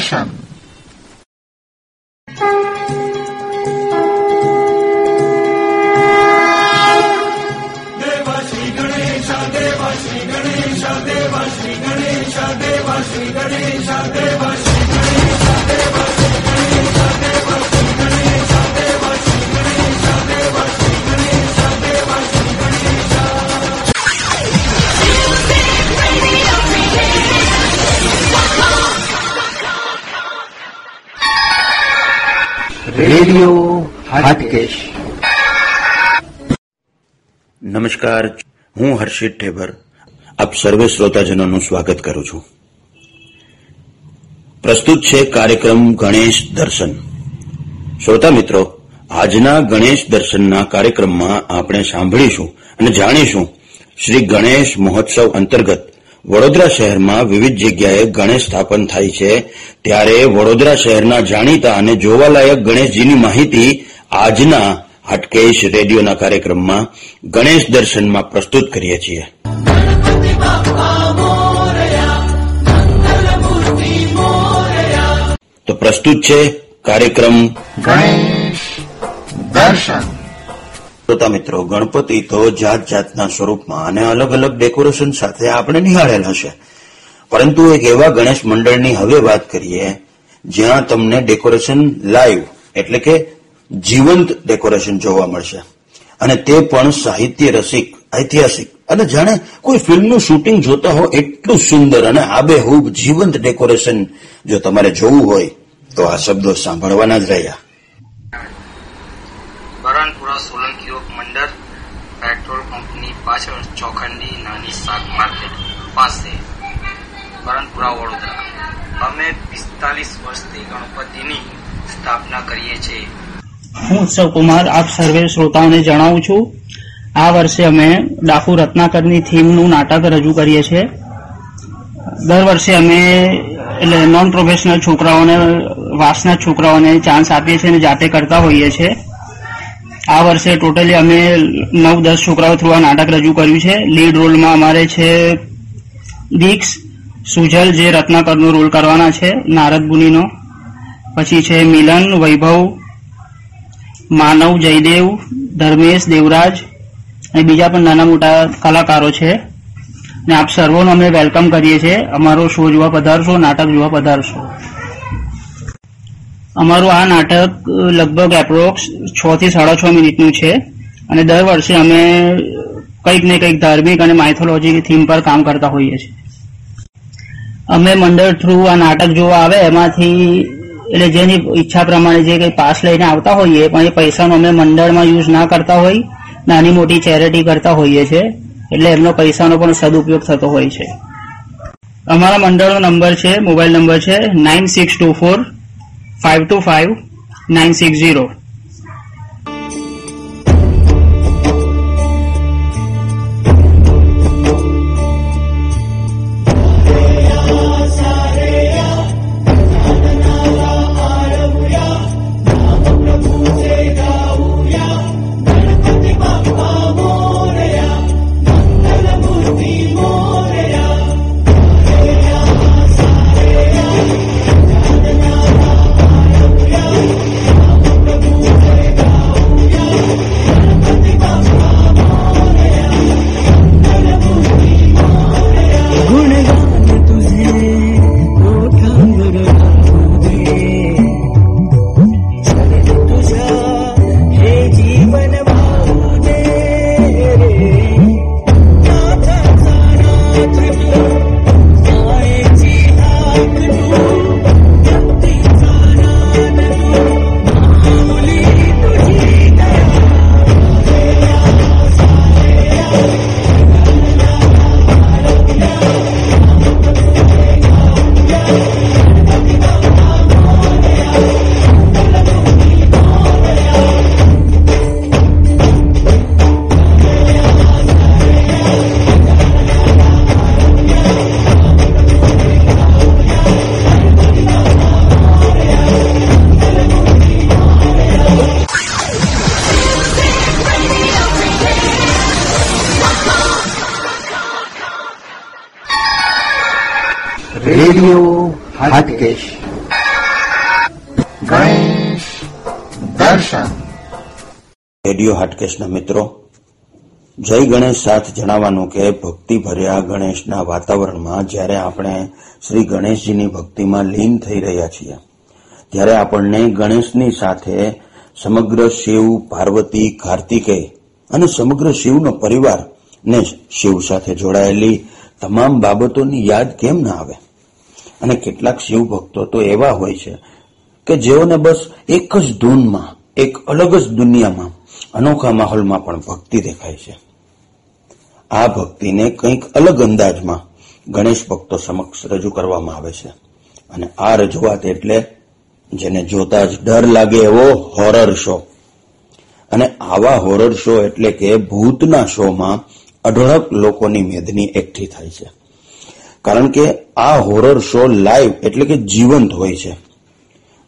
દર્શન રેડિયો હાટકેશ. નમસ્કાર, હું હર્ષિત ઠેબર. આપ સર્વે શ્રોતાજનોનું સ્વાગત કરું છું. પ્રસ્તુત છે કાર્યક્રમ ગણેશ દર્શન. શ્રોતા મિત્રો, આજના ગણેશ દર્શનના કાર્યક્રમમાં આપણે સાંભળીશું અને જાણીશું શ્રી ગણેશ મહોત્સવ અંતર્ગત વડોદરા શહેરમાં વિવિધ જગ્યાએ ગણેશ સ્થાપન થાય છે. ત્યારે વડોદરા શહેરના જાણીતા અને જોવાલાયક ગણેશજીની માહિતી આજના હાટકેશ રેડિયોના કાર્યક્રમમાં ગણેશ દર્શનમાં પ્રસ્તુત કરીએ છીએ. તો પ્રસ્તુત છે કાર્યક્રમ ગણેશ દર્શન. શ્રોતા મિત્રો ગણપતિ તો જાત જાતના સ્વરૂપમાં અને અલગ અલગ ડેકોરેશન સાથે આપણે નિહાળેલા છે. પરંતુ એક એવા ગણેશ મંડળની હવે વાત કરીએ, જ્યાં તમને ડેકોરેશન લાઈવ, એટલે કે જીવંત ડેકોરેશન જોવા મળશે. અને તે પણ સાહિત્ય રસિક, ઐતિહાસિક, અને જાણે કોઈ ફિલ્મનું શૂટિંગ જોતા હો એટલું સુંદર અને આબેહૂબ જીવંત ડેકોરેશન જો તમારે જોવું હોય, તો આ શબ્દો સાંભળવાના જ રહ્યા. બરણપુરા સોલંકી યોગ મંડળ, પેટ્રોલ પંપની પાછળ ચોખંડી નાની શાક માર્કેટ પાસે કરણપુરા વડોદરા. અમે પિસ્તાલીસ વર્ષથી ગણપતિની સ્થાપના કરીએ છીએ. હું ઉત્સવ કુમાર, આપ સર્વે શ્રોતાઓને જણાવું છું, આ વર્ષે અમે ડાકુ રત્નાકરની થીમનું નાટક રજૂ કરીએ છીએ. દર વર્ષે અમે, એટલે નોન પ્રોફેશનલ છોકરાઓને, વાસના છોકરાઓને ચાન્સ આપીએ છીએ અને જાતે કરતા હોઈએ છીએ. આ વર્ષે ટોટલી અમે નવ દસ છોકરાઓ થ્રુ આ નાટક રજૂ કર્યું છે. લીડ રોલમાં અમારે છે દીક્ષ, સુજલ જે રત્નાકરનો રોલ કરવાના છે, નારદ મુનિનો. પછી છે મિલન, વૈભવ, માનવ, જયદેવ, ધર્મેશ, દેવરાજ અને બીજા પણ નાના મોટા કલાકારો છે. ને આપ સર્વોનો અમે વેલકમ કરીએ છીએ. અમારો શો જોવા પધારશો, નાટક જોવા પધારશો. અમારું આ નાટક લગભગ એપ્રોક્સ છ થી સાડા છ મિનિટનું છે અને દર વર્ષે અમે કંઈક ને કંઈક ધાર્મિક અને માઇથોલોજી થીમ પર કામ કરતા હોઈએ છીએ. અમે મંડળ થ્રુ આ નાટક જોવા આવે એમાંથી, એટલે જેની ઈચ્છા પ્રમાણે જે કંઈ પાસ લઈને આવતા હોઈએ, પણ એ પૈસાનો અમે મંડળમાં યુઝ ના કરતા હોય, નાની મોટી ચેરિટી કરતા હોઈએ છીએ, એટલે એમનો પૈસાનો પણ સદુપયોગ થતો હોય છે. અમારા મંડળનો નંબર છે મોબાઈલ નંબર છે nine six two four 525 960 radio હાટકેશના મિત્રો, જય ગણેશ સાથ જણાવવાનું કે ભક્તિ ભર્યા ગણેશના વાતાવરણમાં જ્યારે આપણે શ્રી ગણેશજીની ભક્તિમાં લીન થઈ રહ્યા છીએ, ત્યારે આપણને ગણેશની સાથે સમગ્ર શિવ, પાર્વતી કાર્તિકેય અને સમગ્ર શિવનો પરિવાર ને શિવ સાથે જોડાયેલી તમામ બાબતોની યાદ કેમ ના આવે? અને કેટલાક શિવ ભક્તો તો એવા હોય છે કે જેઓને બસ એક જ ધૂનમાં, એક અલગ જ દુનિયામાં અનોખા માહોલમાં પણ ભક્તિ દેખાય છે. આ ભક્તિને કંઈક અલગ અંદાજમાં ગણેશ ભક્તો સમક્ષ રજૂ કરવામાં આવે છે. અને આ રજૂઆત એટલે જેને જોતા જ ડર લાગે એવો હોરર શો અને આવા હોરર શો એટલે કે ભૂતના શોમાં અઢળક લોકોની મેદની એકઠી થાય છે. કારણ કે આ હોરર શો લાઈવ એટલે કે જીવંત હોય છે.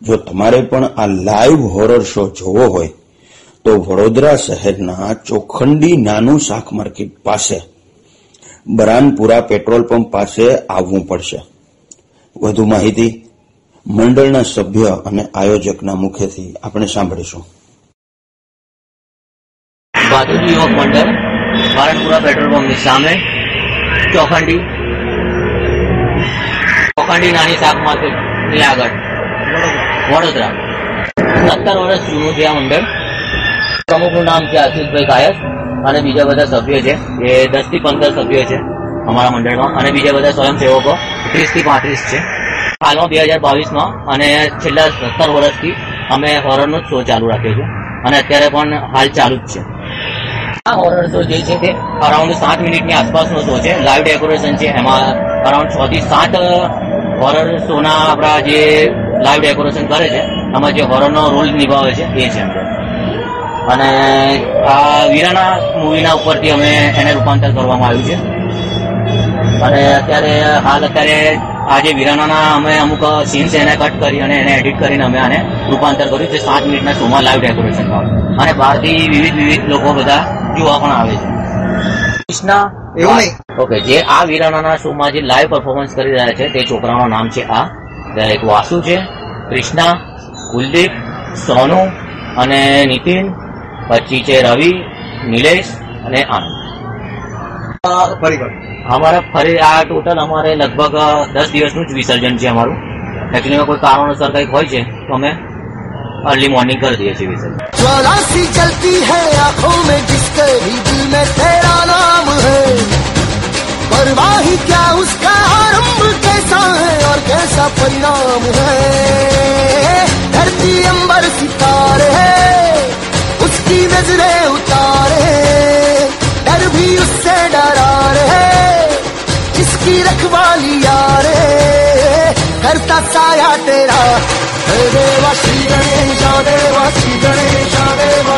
જો તમારે પણ આ લાઈવ હોરર શો જોવો હોય તો વડોદરા શહેરના ચોખંડી નાનું શાક માર્કેટ પાસે બરાનપુરા પેટ્રોલ પંપ પાસે આવવું પડશે. વધુ માહિતી મંડળના સભ્ય અને આયોજકના મુખેથી આપણે સાંભળીશું. ભાતુજી યુવક મંડળ, બારણપુરા પેટ્રોલ પંપની સામે ચોખંડી. ચોખંડી નાની શાક માર્કેટની આગળ વડોદરા. સત્તર વર્ષ જૂનું છે આ મંડળ. પ્રમુખનું નામ છે આશીષભાઈ કાયસ અને બીજા બધા સભ્યો છે. એ દસથી પંદર સભ્યો છે અમારા મંડળમાં અને બીજા બધા સ્વયંસેવકો ત્રીસથી પાંત્રીસ છે. હાલમાં બે હજાર બાવીસમાં અને છેલ્લા સત્તર વર્ષથી અમે હોરરનો શો ચાલુ રાખ્યો છે અને અત્યારે પણ હાલ ચાલુ જ છે. આ હોરર શો જે છે તે અરાઉન્ડ સાત મિનિટની આસપાસનો શો છે. લાઈવ ડેકોરેશન છે. એમાં અરાઉન્ડ છ થી સાત હોરર શોના આપણા જે લાઈવ ડેકોરેશન કરે છે, એમાં જે હોરરનો રોલ નિભાવે છે, એ છે અને આ વીરાના મૂવીના ઉપરથી અમે એને રૂપાંતર કરવામાં આવ્યું છે. અને અત્યારે હાલ અત્યારે આજે જે વીરાનાના અમે અમુક સીન્સ એને કટ કરી અને એને એડિટ કરીને અમે આને રૂપાંતર કર્યું છે. સાત મિનિટના શોમાં લાઈવ ડેકોરેશનમાં અને બહારથી વિવિધ વિવિધ લોકો બધા જોવા પણ આવે છે. કૃષ્ણા એવું નહીં. ઓકે જે આ વીરાનાના શોમાં જે લાઈવ પરફોર્મન્સ કરી રહ્યા છે તે છોકરાનું નામ છે આ. એક વાસુ છે કૃષ્ણા કુલદીપ સોનુ અને નીતિન પછી છે રવિ નિલેશ અને આનંદ અમારા ફરી આ ટોટલ અમારે લગભગ દસ દિવસનું જ વિસર્જન છે અમારું એકચ્યુઅલી કોઈ કારણોસર કંઈક હોય છે તો અમે અર્લી મોર્નિંગ કરી દઈએ છીએ વિસર્જન ज्वाला सी जलती है आंखों में जिसके भी दिल में तेरा नाम है परवाह ही क्या उसका आरंभ कैसा है और कैसा परिणाम है धरती अंबर सितारे है उसकी नजरे उतारे। डर भी उससे डरा रहे जिसकी रखवाली यारे। करता साया तेरा। देवा श्री गणेश देवा श्री गणेश देवा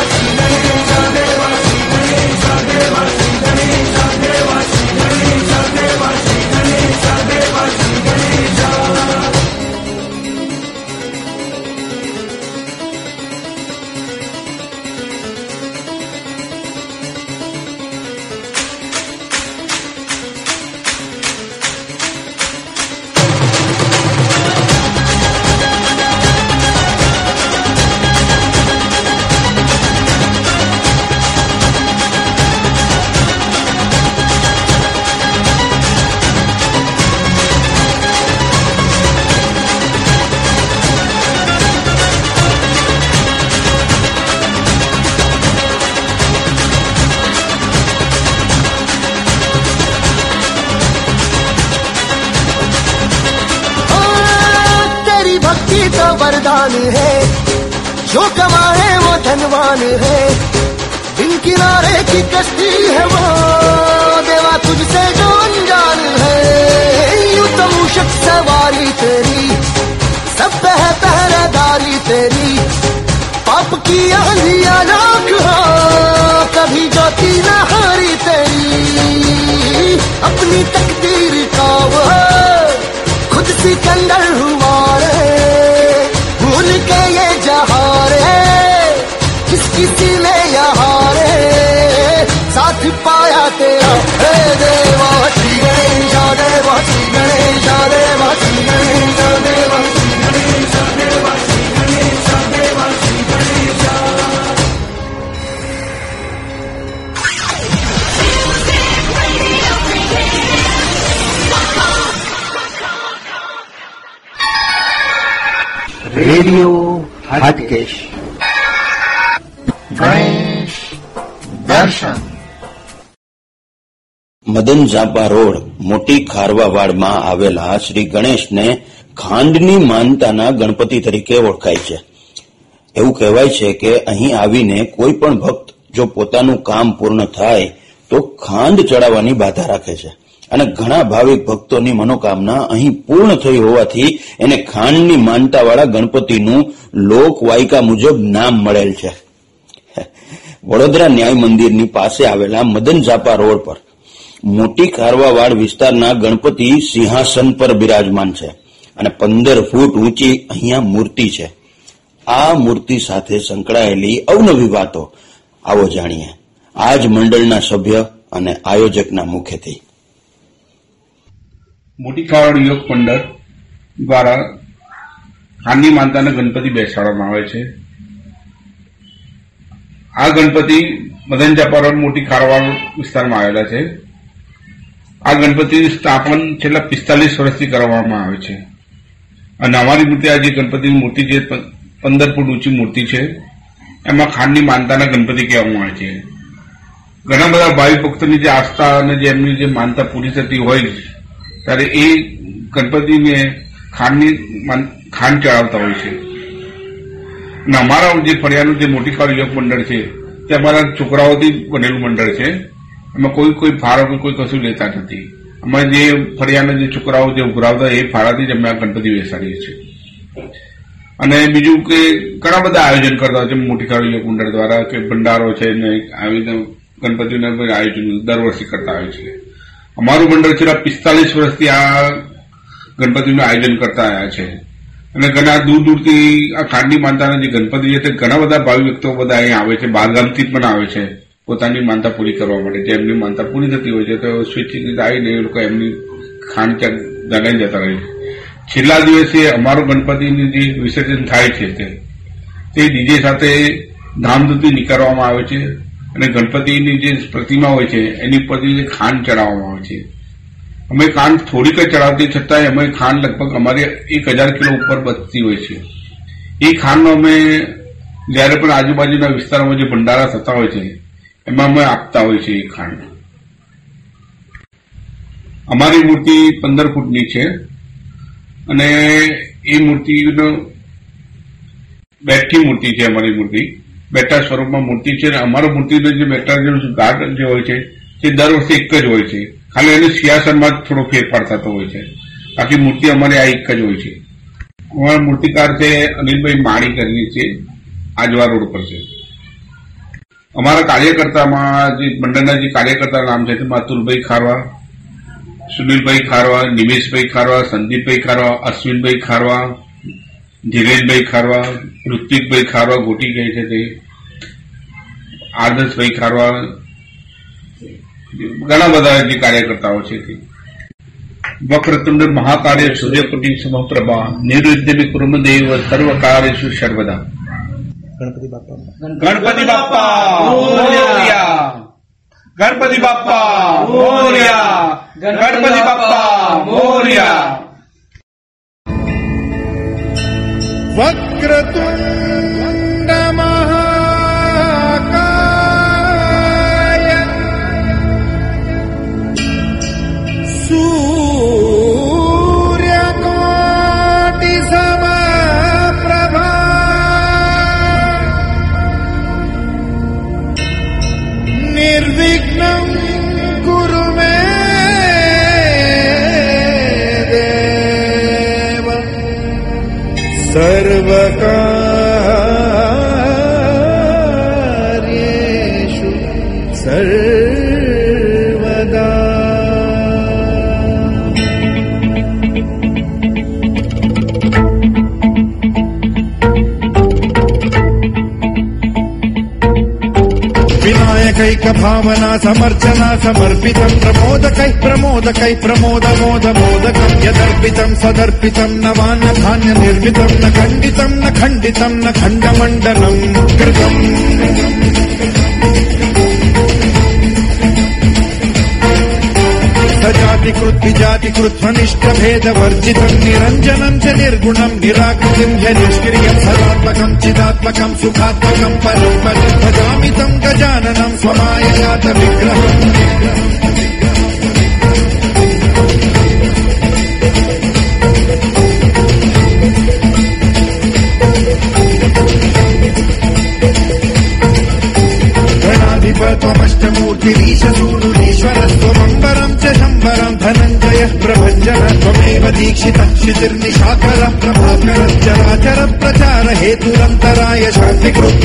वरदान है। जो कमाए वो धनवान है। दिन किनारे की कश्ती है वो। देवा तुझसे जो अनजान है। यूँ तो मूषक सवारी तेरी। सब पे है पहरेदारी तेरी। पाप की आंधिया लाख हो। कभी ज्योति न हारी तेरी। अपनी तकदीर का वो। खुद सिकंदर हुआ રેડિયો હાટકેશ ગણેશ દર્શન મદન ઝાપા રોડ મોટી ખારવાવાડમાં આવેલા શ્રી ગણેશને ખાંડની માનતાના ગણપતિ તરીકે ઓળખાય છે. એવું કહેવાય છે કે અહીં આવીને કોઈ પણ ભક્ત જો પોતાનું કામ પૂર્ણ થાય તો ખાંડ ચડાવવાની બાધા રાખે છે. અને ઘણા ભાવિક ભક્તોની મનોકામના અહીં પૂર્ણ થઈ હોવાથી એને ખાંડની માનતાવાળા ગણપતિનું લોકવાયકા મુજબ નામ મળેલ છે. વડોદરા ન્યાય મંદિરની પાસે આવેલા મદન ઝાપા રોડ પર. મોટી ખારવાવાડ વિસ્તારના ગણપતિ સિંહાસન પર બિરાજમાન છે અને પંદર ફૂટ ઊંચી અહીંયા મૂર્તિ છે. આ મૂર્તિ સાથે સંકળાયેલી અવનવી વાતો. આવો જાણીએ. આજ મંડળના સભ્ય અને આયોજકના મુખેથી. મોટી ખાવડ યોગ પંડર દ્વારા ખાનની માનતાને ગણપતિ બેસાડવામાં આવે છે. આ ગણપતિ મદન જાપારોડ મોટી ખારવાડ વિસ્તારમાં આવેલા છે. આ ગણપતિનું સ્થાપન છેલ્લા પિસ્તાલીસ વર્ષથી કરવામાં આવે છે. અને અમારી મૂર્તિ આ જે ગણપતિની મૂર્તિ જે પંદર ફૂટ ઊંચી મૂર્તિ છે, એમાં ખાનની માનતાના ગણપતિ કહેવામાં આવે છે. ઘણા બધા ભાવિ ભક્તોની જે આસ્થા અને જે એમની જે માનતા પૂરી થતી હોય ત્યારે એ ગણપતિને ખાંડની ખાંડ ચડાવતા હોય છે. અને અમારા જે ફળિયાનું જે મોટી કાળ યોગ મંડળ છે, તે અમારા છોકરાઓથી બનેલું મંડળ છે. એમાં કોઈ કોઈ ફાળો કે કોઈ કશું લેતા નથી. અમે જે ફળિયાના જે છોકરાઓ જે ઉઘરાવતા એ ફાળાથી જ અમે આ ગણપતિ બેસાડીએ છીએ. અને બીજું કે ઘણા બધા આયોજન કરતા હોય છે, મોટી ખાડ યોગ મંડળ દ્વારા, કે ભંડારો છે ને આવી ગણપતિના આયોજન દર વર્ષે કરતા હોય છે. અમારું મંડળ છેલ્લા પિસ્તાલીસ વર્ષથી આ ગણપતિનું આયોજન કરતા આવ્યા છે. અને ઘણા દૂર દૂરથી આ ખાંડની માનતાના જે ગણપતિ છે તે ઘણા બધા ભાવિ વ્યક્તિઓ બધા અહીં આવે છે, બહારગામથી પણ આવે છે, પોતાની માનતા પૂરી કરવા માટે. જે એમની માનતા પૂરી થતી હોય છે, તો સ્વૈચ્છિક આવીને એ લોકો એમની ખાંડ ત્યાં દગાઈ જતા રહે છે. છેલ્લા દિવસે અમારો ગણપતિની જે વિસર્જન થાય છે તે ડીજે સાથે ધામધૂમથી નીકળવામાં આવે છે. અને ગણપતિની જે પ્રતિમા હોય છે, એની ઉપરથી જે ખાંડ ચડાવવામાં આવે છે. અમે ખાંડ થોડીક જ ચડાવતી છતાંય અમે ખાંડ લગભગ અમારે એક હજાર કિલો ઉપર બચતી હોય છે. એ ખાંડનો અમે જ્યારે પણ આજુબાજુના વિસ્તારોમાં જે ભંડારા થતા હોય છે, એમાં અમે આપતા હોય છે એ ખાંડ. અમારી મૂર્તિ પંદર ફૂટની છે અને એ મૂર્તિનો બેઠી મૂર્તિ છે અમારી મૂર્તિ. બેઠા સ્વરૂપમાં મૂર્તિ છે અને અમારો મૂર્તિનો જે જે ગાઢ જે હોય છે, તે દર વર્ષે એક જ હોય છે. ખાલી એને સિંહાસનમાં જ થોડો ફેરફાર થતો હોય છે. બાકી મૂર્તિ અમારી આ એક જ હોય છે. અમારા મૂર્તિકાર છે અનિલભાઈ માળી કરીને છે, આજવા રોડ પર છે. અમારા કાર્યકર્તામાં જે મંડળના જે કાર્યકર્તા નામ છે તેમાં અતુલભાઈ ખારવા, સુનિલભાઈ ખારવા, નિમેશભાઈ ખારવા, સંદીપભાઈ ખારવા, અશ્વિનભાઈ ખારવા, ધીરેનભાઈ ખારવા, ઋત્વિકભાઈ ખારવા ગોટી ગઈ છે તે. આદર્શભાઈ ખારવાલ ઘણા બધા જે કાર્યકર્તાઓ છે તે. વક્રતુંડ મહાકાર્ય સૂર્યકોટી સમપ્રભા નિરુદ્યમી કુર્મદેવ સર્વ કાર્યુ સર્વદા. ગણપતિ બાપા ગણપતિ બાપા ગણપતિ બાપા મોર્યા. ગણપતિ બાપા મોર્યા. વક્રતુંડ the. భావన సమర్చన సమర్పితం ప్రమోదకై ప్రమోదకై ప్రమోద మోద మోదకం యదర్పితం సదర్పితం నవాన్న ధాన్య నిర్మితం న ఖండితం న ఖండితం న ఖండమండలం కృతం. జాతికృత్ విజాతికృత్ మనిష్ట భేద వర్జితం నిరంజనం చ నిర్గుణం నిరాకృతిం హ్య నిష్క్రియం సదాత్మకం చిదాత్మకం సుఖాత్మకం పరం పరం భజామితం గజాననం స్వమాయజాత విగ్రహం विग्रहम् गणाधिप त्वमष्टमूर्तिरीशसूनुरीश्वरस्त्वमम्बरम् च शम्बरम् धनञ्जयः प्रभञ्जन त्वमेव दीक्षितः क्षितिर्निशाकरम् प्रभाकरश्चराचर प्रचार हेतुरन्तराय शान्तिकृत्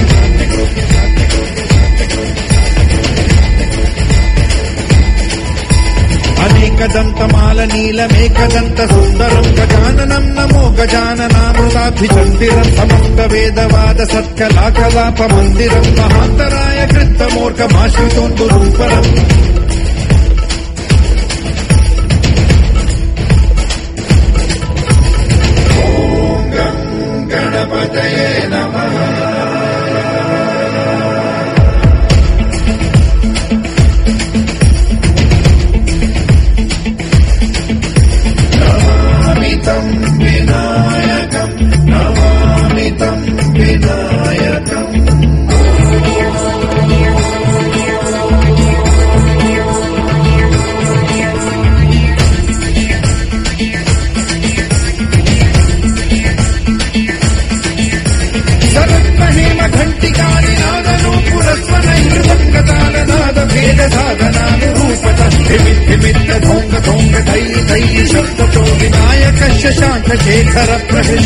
మేకదంతమాల నీల మేకదంత సుందరం గజాననం నమో గజాననామృతాభిచందిరం సమంత వేదవాద సత్కలాకలాప మందిరం. మహాంతరాయ కృత్తమూర్ఖ భాషితోందు రూపరం.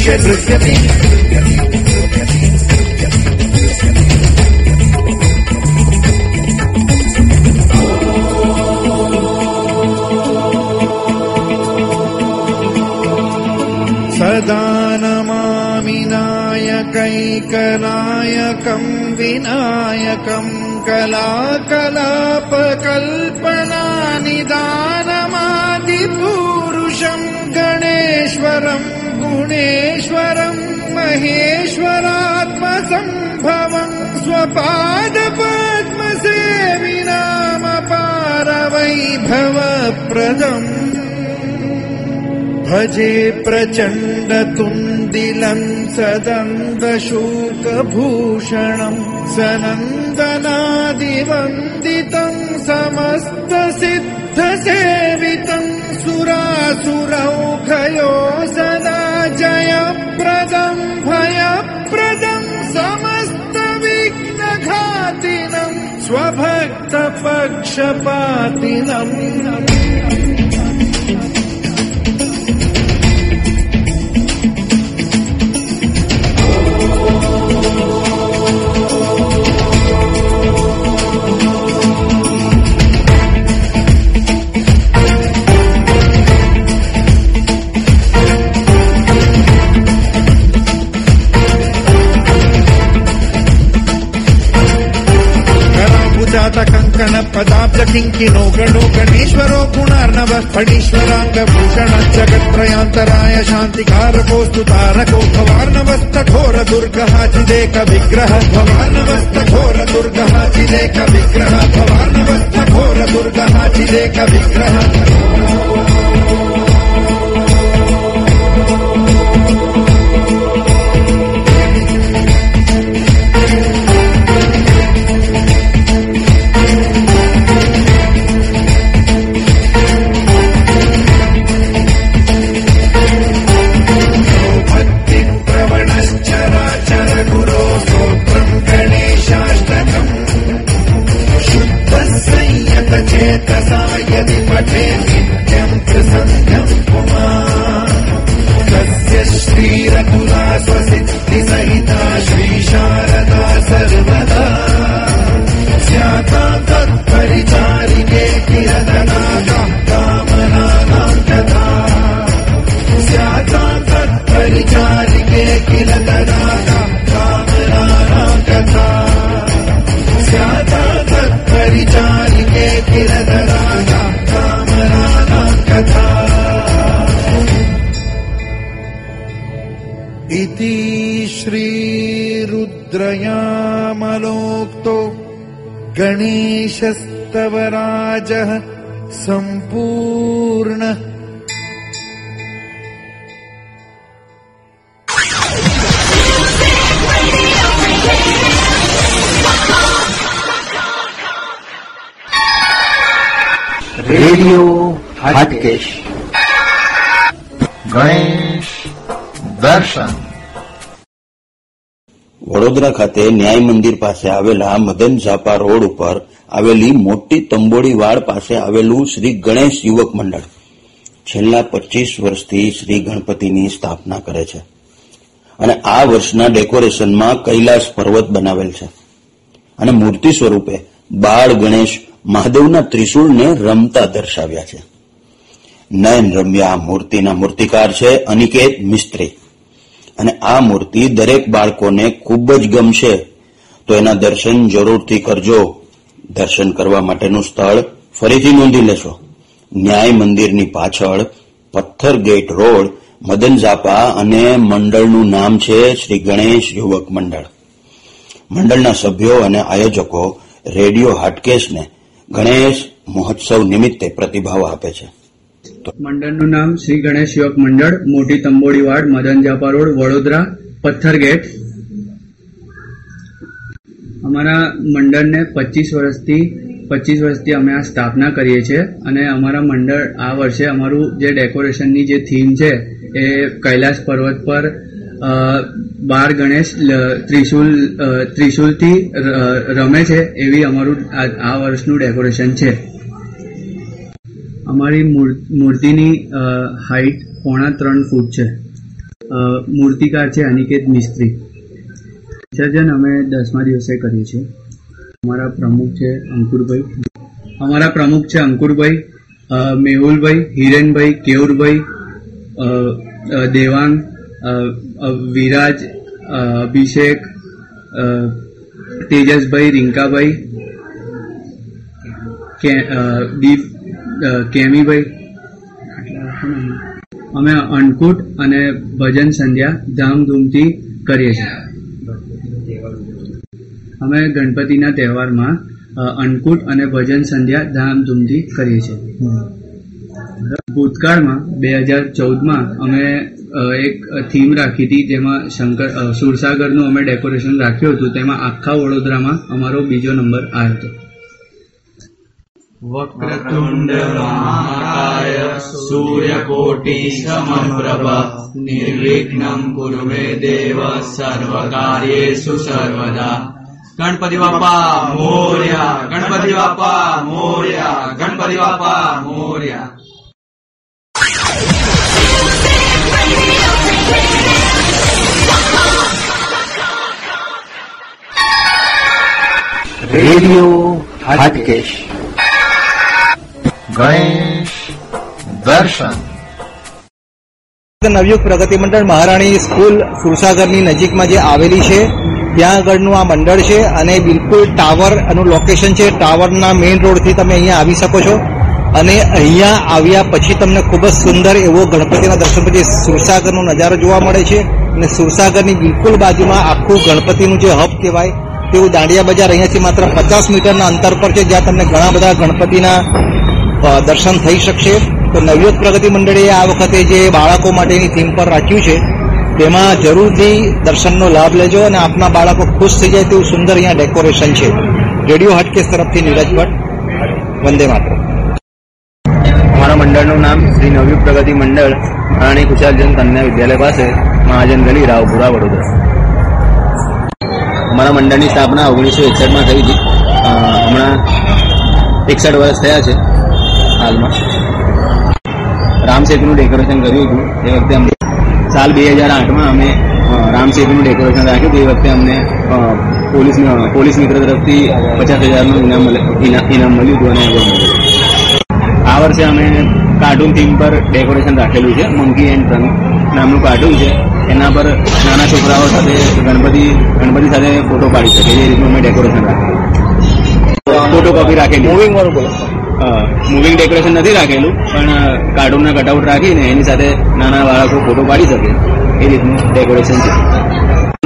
प्रहृष्य नृत्यति सदा नमामि नायकैकनायकम् विनायकम् कलाकलापकल्पनानिदानमादिपूरुषम् गणेश्वरम् गुणेश्वरम् महेश्वरात्मसम्भवम् स्वपादपद्मसेविनामपारवैभवप्रदम् भजे प्रचण्डतुन्दिलम् सदन्दशोकभूषणम् सनन्दनादिवन्दितम् समस्तसिद्धसेवितम् सुरासुरौघयो सदा जयप्रदम् भयप्रदम् समस्तविघ्नघातिनम् स्वभक्तपक्षपातिनम् ದಿಂಕಿಣೋ ಗಣೋ ಗಣೇಶ್ವರೋ ಗುಣಾರ್ಣವ ಫಣೀಶ್ವರಾಂಗ ಭೂಷಣ ಜಗತ್ರಯಾಂತರಾಯ ಶಾಂತಿಕಾರಕೋಸ್ತು ತಾರಕೋ ಭವಾರ್ನವಸ್ತೋರ ದುರ್ಗ ಹಾಚಿದೇಕ ವಿಗ್ರಹ ಭವಾರ್ನವಸ್ತೋರ ದುರ್ಗ ಹಾಚಿದೇಕ ವಿಗ್ರಹ ಭವಾರ್ನವಸ್ತೋರ ದುರ್ಗ ಹಾಚಿದೇಕ ವಿಗ್ರಹ श्रीरुद्रयामलोक्तो गणेशस्तवराजः सम्पूर्ण રેડિયો હાટકેશ ગણેશ દર્શન વડોદરા ખાતે ન્યાય મંદિર પાસે આવેલા મદન ઝાપા રોડ ઉપર આવેલી મોટી તંબોડી વાડ પાસે આવેલું શ્રી ગણેશ યુવક મંડળ. છેલ્લા પચીસ વર્ષથી શ્રી ગણપતિની સ્થાપના કરે છે. અને આ વર્ષના ડેકોરેશનમાં કૈલાસ પર્વત બનાવેલ છે. અને મૂર્તિ સ્વરૂપે બાળ ગણેશ મહાદેવના ત્રિશૂળને રમતા દર્શાવ્યા છે. નયન રમ્યા મૂર્તિના મૂર્તિકાર છે અનિકેત મિસ્ત્રી. અને આ મૂર્તિ દરેક બાળકોને ખૂબ જ ગમશે. તો એના દર્શન જરૂરથી કરજો. દર્શન કરવા માટેનું સ્થળ ફરીથી નોંધી લેશો. ન્યાય મંદિરની પાછળ પથ્થર ગેટ રોડ, મદન ઝાપા અને મંડળનું નામ છે શ્રી ગણેશ યુવક મંડળ. મંડળના સભ્યો અને આયોજકો રેડિયો હાટકેશને ગણેશ મહોત્સવ નિમિત્તે પ્રતિભાવ આપે છે. મંડળનું નામ શ્રી ગણેશ યુવક મંડળ, મોટી તંબોડીવાડ, મદન ઝાપા રોડ, વડોદરા, પથ્થર ગેટ અમારા મંડળને પચીસ વર્ષથી પચીસ વર્ષથી અમે આ સ્થાપના કરીએ છીએ અને અમારા મંડળ આ વર્ષે અમારું જે ડેકોરેશનની જે થીમ છે એ કૈલાસ પર્વત પર બાર ગણેશ ત્રિશુલ ત્રિશુલથી રમે છે એવી અમારું આ વર્ષનું ડેકોરેશન છે. અમારી મૂર- મૂર્તિની હાઈટ પોણા ત્રણ ફૂટ છે. મૂર્તિકાર છે અનિકેત મિસ્ત્રી. વિસર્જન અમે દસમા દિવસે કરીએ છીએ. અમારા પ્રમુખ છે અંકુરભાઈ. અમારા પ્રમુખ છે અંકુરભાઈ મેહુલભાઈ, હિરેનભાઈ, કેવુરભાઈ દેવાંગ વિરાજ અભિષેક તેજસભાઈ, રિંકાભાઈ દીપ કેમીભાઈ? અમે અન્નકૂટ અને ભજન સંધ્યા ધામધૂમથી કરીએ છીએ. અમે ગણપતિના તહેવારમાં અન્નકૂટ અને ભજન સંધ્યા ધામધૂમથી કરીએ છીએ. ભૂતકાળમાં, બે હજાર ચૌદમાં અમે એક થીમ રાખી હતી, જેમાં શંકર સુરસાગરનું અમે ડેકોરેશન રાખ્યું હતું, તેમાં આખા વડોદરામાં અમારો બીજો નંબર આવ્યો હતો. વક્રતુંડ નિર્વિઘ્નમ કુરવે દેવ સર્વકાર્યેષુ સર્વદા ગણપતિ બાપા મોર્યા ગણપતિ બાપા મોર્યા ગણપતિ બાપા મોર્યા. રેડિયો હાટકેશ. ગણેશ દર્શન. નવયુગ પ્રગતિ મંડળ મહારાણી સ્કૂલ સુરસાગરની નજીકમાં જે આવેલી છે ત્યાં આગળનું આ મંડળ છે અને બિલકુલ ટાવર એનું લોકેશન છે. ટાવરના મેઇન રોડથી તમે અહીંયા આવી શકો છો. અને અહીંયા આવ્યા પછી તમને ખૂબ જ સુંદર એવો ગણપતિના દર્શન પછી સુરસાગરનો નજારો જોવા મળે છે. અને સુરસાગરની બિલકુલ બાજુમાં આખું ગણપતિનું જે હબ કહેવાય તેવું દાંડિયા બજાર અહીંયાથી માત્ર પચાસ મીટરના અંતર પર છે, જ્યાં તમને ઘણા બધા ગણપતિના દર્શન થઈ શકશે. તો નવયુગ પ્રગતિ મંડળે આ વખતે જે બાળકો માટેની થીમ પર રાખ્યું છે તેમાં જરૂરથી દર્શનનો લાભ લેજો અને આપના બાળકો ખુશ થઈ જાય તેવું સુંદર અહીંયા ડેકોરેશન છે. રેડિયો હાટકેસ તરફથી નીરજ ભટ્ટ. વંદે માત્ર અમારા મંડળનું નામ શ્રી નવયુગ પ્રગતિ મંડળ, રાણી કુશાલજન કન્યા વિદ્યાલય પાસે મહાજન ગલી રાવપુરા, વડોદરા. અમારા મંડળની સ્થાપના ઓગણીસો એકસઠમાં થઈ હતી. હમણાં એકસઠ વર્ષ થયા છે હાલમાં. રામ સેતુનું ડેકોરેશન કર્યું હતું. એ વખતે અમને સાલ બે હજાર આઠમાં અમે રામ સેતુનું ડેકોરેશન રાખ્યું તે વખતે અમને પોલીસ પોલીસ મિત્ર તરફથી પચાસ હજારનું ઇનામ ઇનામ મળ્યું હતું અને આ વર્ષે અમે કાર્ટૂન થીમ પર ડેકોરેશન રાખેલું છે મંકી એન્ડ ટન નામનું કાર્ટૂન છે એના પર નાના છોકરાઓ સાથે ગણપતિ ગણપતિ સાથે ફોટો પાડી શકે એ રીતનું અમે ડેકોરેશન રાખેલું ફોટો કોપી રાખેલી મૂવિંગ વાળું બોલો મૂવિંગ ડેકોરેશન નથી રાખેલું, પણ કાર્ટૂનના કટઆઉટ રાખીને એની સાથે નાના બાળકો ફોટો પાડી શકે. એ રીતનું ડેકોરેશન છે.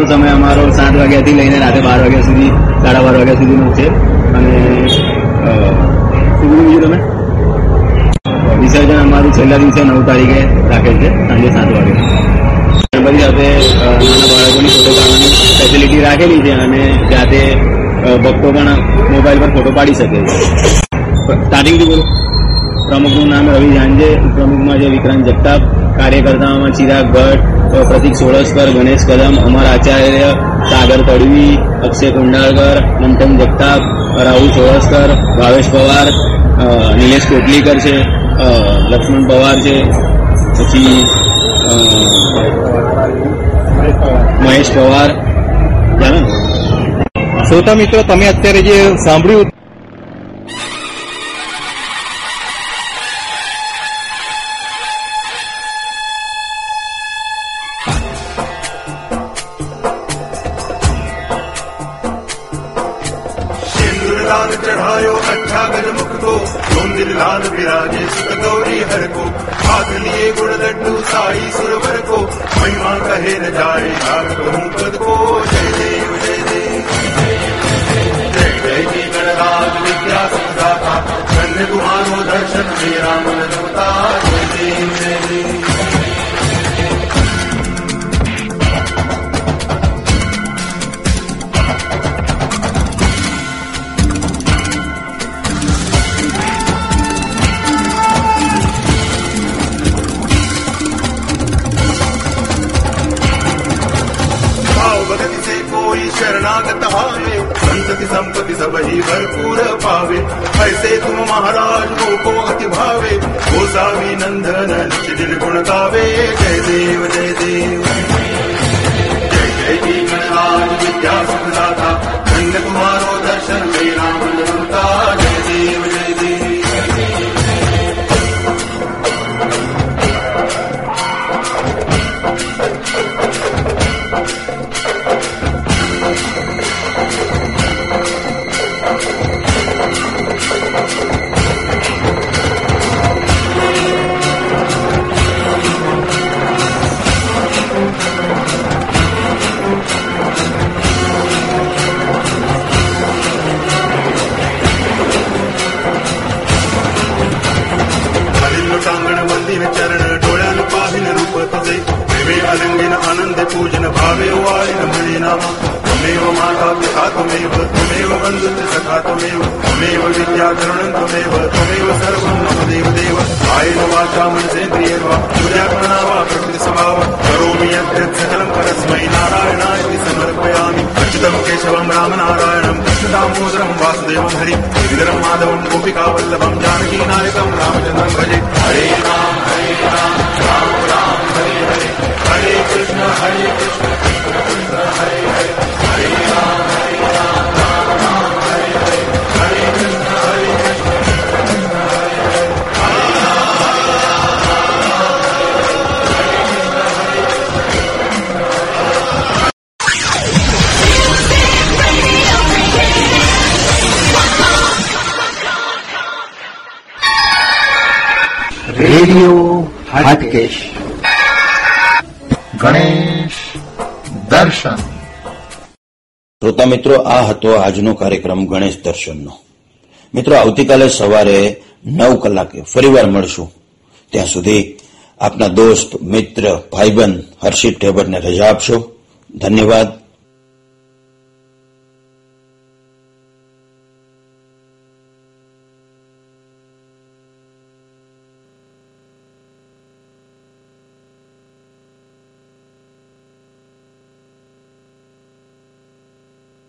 સમય અમારો સાત વાગ્યાથી લઈને રાતે બાર વાગ્યા સુધી, સાડા બાર વાગ્યા સુધીનો છે. અને શું બીજું તમે? વિસર્જન અમારું છેલ્લા દિવસે નવ તારીખે રાખે છે, સાંજે સાત વાગે. ગણપતિ સાથે નાના બાળકોની ફોટો પાડવાની ફેસિલિટી રાખેલી છે અને જાતે ભક્તો પણ મોબાઈલ પર ફોટો પાડી શકે છે. તારીખ બોલું. પ્રમુખનું નામ રવિ જાંજે, ઉપપ્રમુખમાં છે વિક્રાંત જગતાપ કાર્યકર્તાઓમાં ચિરાગ ભટ્ટ પ્રતિક સોળસ્કર, ગણેશ કદમ, અમર આચાર્ય, સાગર તડવી, અક્ષય કુંડાળકર, મંથન જગતાપ રાહુલ સોળસ્કર, ભાવેશ પવાર નિલેશ કોટલીકર છે લક્ષ્મણ પવાર છે, પછી મહેશ પવાર. જાણો શ્રોતા મિત્રો, તમે અત્યારે જે સાંભળ્યું રેડિયો હાટકેશ. ગણેશ દર્શન. શ્રોતા મિત્રો આ હતો આજનો કાર્યક્રમ ગણેશ દર્શનનો. મિત્રો આવતીકાલે સવારે નવ કલાકે ફરીવાર મળશું. ત્યાં સુધી આપના દોસ્ત મિત્ર ભાઈબંધ હર્ષિત ઠેબરને રજા આપશો. ધન્યવાદ.